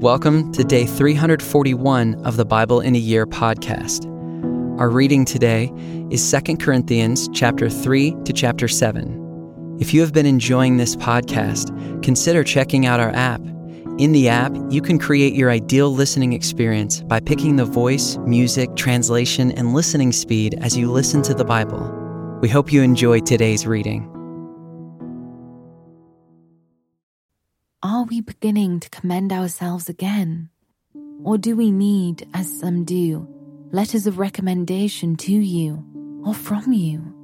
Welcome to day 341 of the Bible in a Year podcast. Our reading today is 2 Corinthians chapter 3 to chapter 7. If you have been enjoying this podcast, consider checking out our app. In the app, you can create your ideal listening experience by picking the voice, music, translation, and listening speed as you listen to the Bible. We hope you enjoy today's reading. Are we beginning to commend ourselves again? Or do we need, as some do, letters of recommendation to you or from you?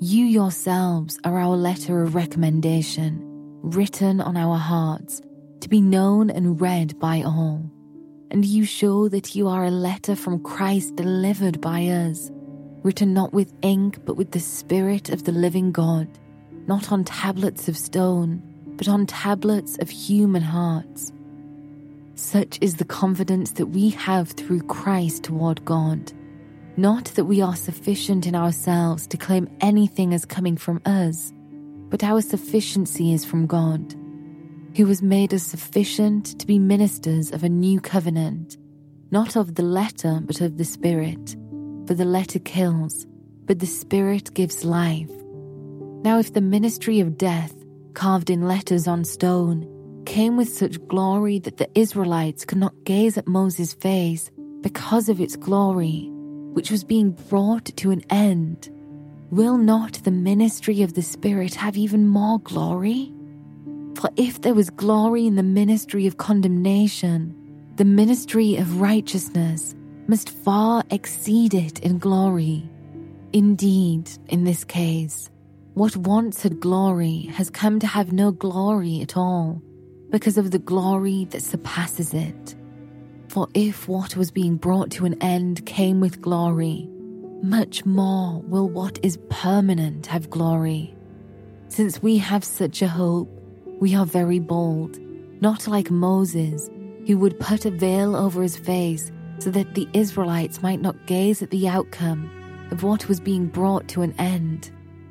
You yourselves are our letter of recommendation, written on our hearts, to be known and read by all. And you show that you are a letter from Christ delivered by us, written not with ink but with the Spirit of the living God, not on tablets of stone but on tablets of human hearts. Such is the confidence that we have through Christ toward God. Not that we are sufficient in ourselves to claim anything as coming from us, but our sufficiency is from God, who has made us sufficient to be ministers of a new covenant, not of the letter, but of the Spirit. For the letter kills, but the Spirit gives life. Now, if the ministry of death, carved in letters on stone, came with such glory that the Israelites could not gaze at Moses' face because of its glory, which was being brought to an end. Will not the ministry of the Spirit have even more glory? For if there was glory in the ministry of condemnation, the ministry of righteousness must far exceed it in glory. Indeed, in this case, what once had glory has come to have no glory at all because of the glory that surpasses it. For if what was being brought to an end came with glory, much more will what is permanent have glory. Since we have such a hope, we are very bold, not like Moses, who would put a veil over his face so that the Israelites might not gaze at the outcome of what was being brought to an end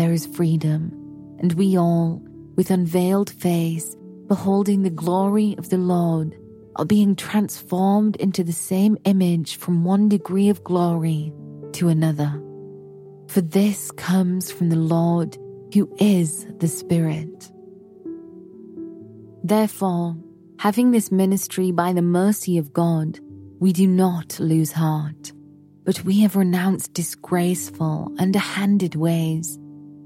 there is freedom, and we all, with unveiled face, beholding the glory of the Lord, are being transformed into the same image from one degree of glory to another. For this comes from the Lord who is the Spirit. Therefore, having this ministry by the mercy of God, we do not lose heart, but we have renounced disgraceful, underhanded ways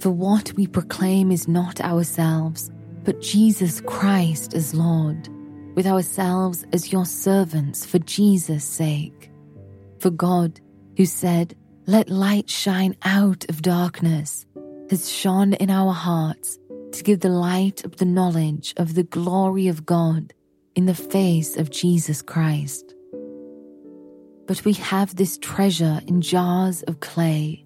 For what we proclaim is not ourselves, but Jesus Christ as Lord, with ourselves as your servants for Jesus' sake. For God, who said, Let light shine out of darkness, has shone in our hearts to give the light of the knowledge of the glory of God in the face of Jesus Christ. But we have this treasure in jars of clay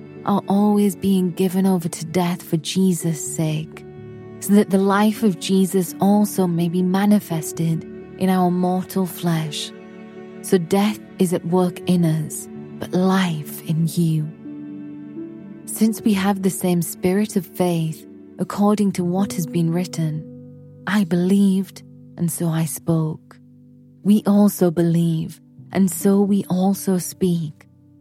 are always being given over to death for Jesus' sake, so that the life of Jesus also may be manifested in our mortal flesh. So death is at work in us, but life in you. Since we have the same spirit of faith, according to what has been written, I believed, and so I spoke. We also believe, and so we also speak,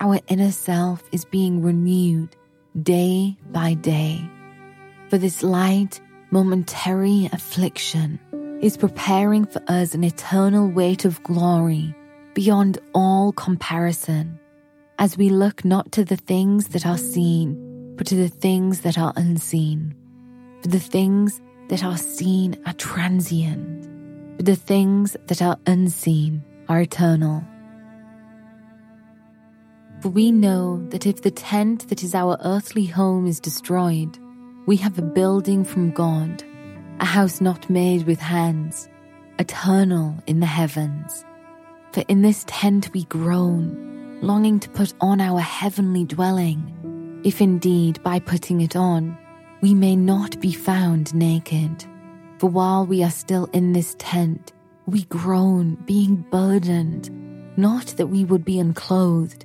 our inner self is being renewed day by day. For this light, momentary affliction is preparing for us an eternal weight of glory beyond all comparison as we look not to the things that are seen, but to the things that are unseen. For the things that are seen are transient, but the things that are unseen are eternal. For we know that if the tent that is our earthly home is destroyed, we have a building from God, a house not made with hands, eternal in the heavens. For in this tent we groan, longing to put on our heavenly dwelling, if indeed by putting it on, we may not be found naked. For while we are still in this tent, we groan, being burdened, not that we would be unclothed,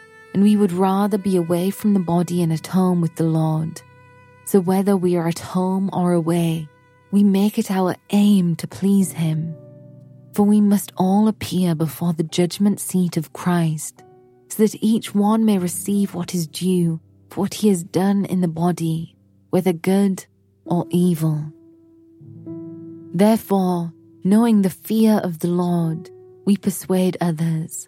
and we would rather be away from the body and at home with the Lord. So whether we are at home or away, we make it our aim to please Him. For we must all appear before the judgment seat of Christ, so that each one may receive what is due for what he has done in the body, whether good or evil. Therefore, knowing the fear of the Lord, we persuade others.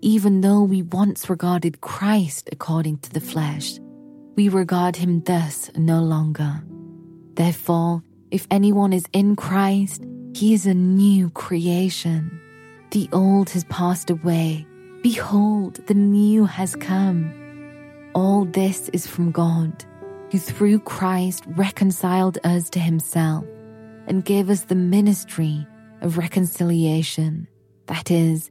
even though we once regarded Christ according to the flesh. We regard him thus no longer. Therefore, if anyone is in Christ, he is a new creation. The old has passed away. Behold, the new has come. All this is from God, who through Christ reconciled us to himself and gave us the ministry of reconciliation. That is,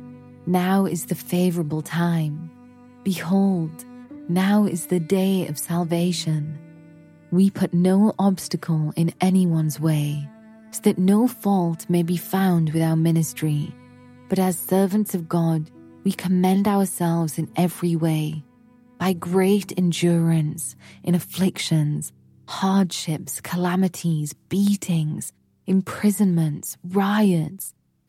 now is the favorable time. Behold, now is the day of salvation. We put no obstacle in anyone's way, so that no fault may be found with our ministry. But as servants of God, we commend ourselves in every way, by great endurance in afflictions, hardships, calamities, beatings, imprisonments, riots,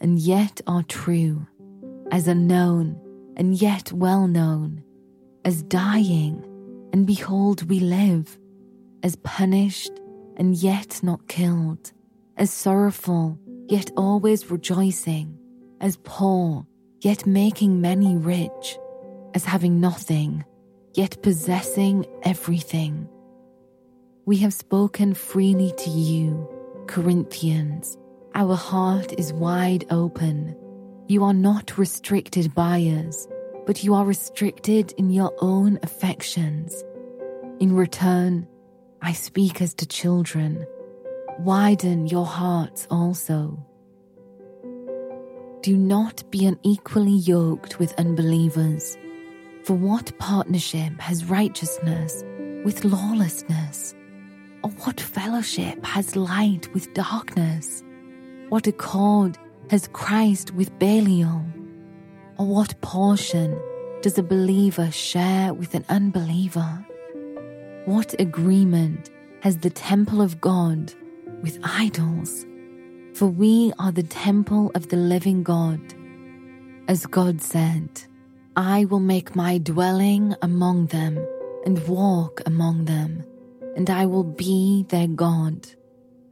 and yet are true, as unknown and yet well known, as dying and behold we live, as punished and yet not killed, as sorrowful yet always rejoicing, as poor yet making many rich, as having nothing yet possessing everything. We have spoken freely to you, Corinthians our heart is wide open. You are not restricted by us, but you are restricted in your own affections. In return, I speak as to children. Widen your hearts also. Do not be unequally yoked with unbelievers. For what partnership has righteousness with lawlessness? Or what fellowship has light with darkness? What accord has Christ with Belial? Or what portion does a believer share with an unbeliever? What agreement has the temple of God with idols? For we are the temple of the living God. As God said, I will make my dwelling among them and walk among them, and I will be their God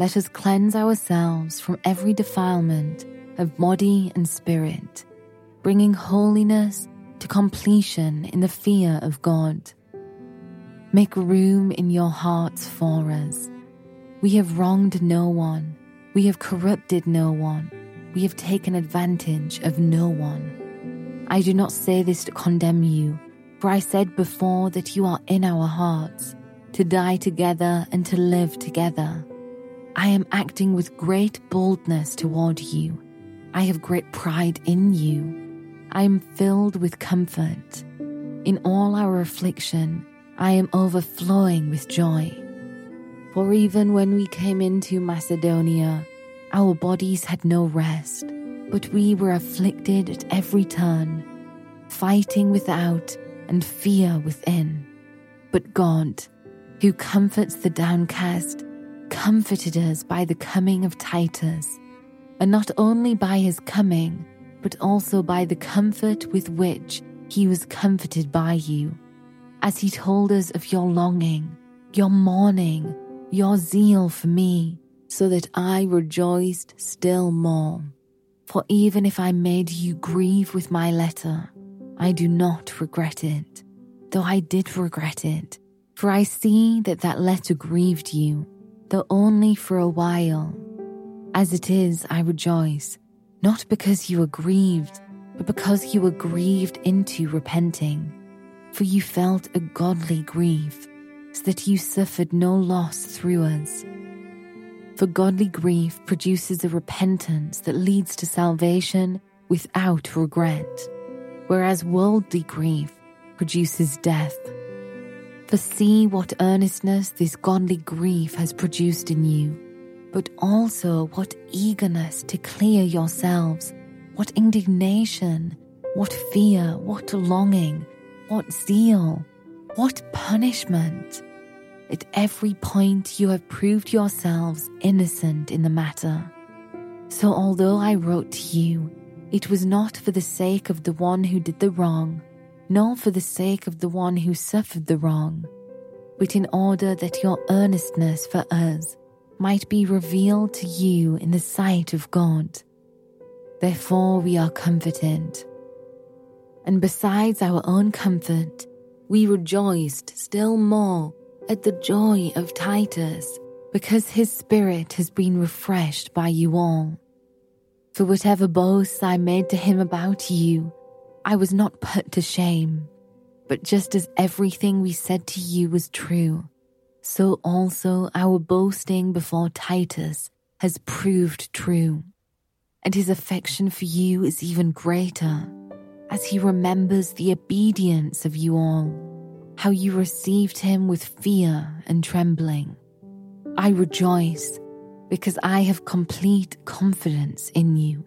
let us cleanse ourselves from every defilement of body and spirit, bringing holiness to completion in the fear of God. Make room in your hearts for us. We have wronged no one, we have corrupted no one, we have taken advantage of no one. I do not say this to condemn you, for I said before that you are in our hearts, to die together and to live together. I am acting with great boldness toward you. I have great pride in you. I am filled with comfort. In all our affliction, I am overflowing with joy. For even when we came into Macedonia, our bodies had no rest, but we were afflicted at every turn, fighting without and fear within. But God, who comforts the downcast, comforted us by the coming of Titus, and not only by his coming, but also by the comfort with which he was comforted by you, as he told us of your longing, your mourning, your zeal for me, so that I rejoiced still more. For even if I made you grieve with my letter, I do not regret it, though I did regret it, for I see that that letter grieved you though only for a while. As it is, I rejoice, not because you are grieved, but because you were grieved into repenting. For you felt a godly grief, so that you suffered no loss through us. For godly grief produces a repentance that leads to salvation without regret, whereas worldly grief produces death. For see what earnestness this godly grief has produced in you. but also what eagerness to clear yourselves, what indignation, what fear, what longing, what zeal, what punishment. At every point, you have proved yourselves innocent in the matter. So, although I wrote to you, it was not for the sake of the one who did the wrong, nor for the sake of the one who suffered the wrong, but in order that your earnestness for us might be revealed to you in the sight of God. Therefore, we are comforted. And besides our own comfort, we rejoiced still more at the joy of Titus, because his spirit has been refreshed by you all. For whatever boasts I made to him about you, I was not put to shame. But just as everything we said to you was true, so also our boasting before Titus has proved true. And his affection for you is even greater, as he remembers the obedience of you all, how you received him with fear and trembling. I rejoice because I have complete confidence in you.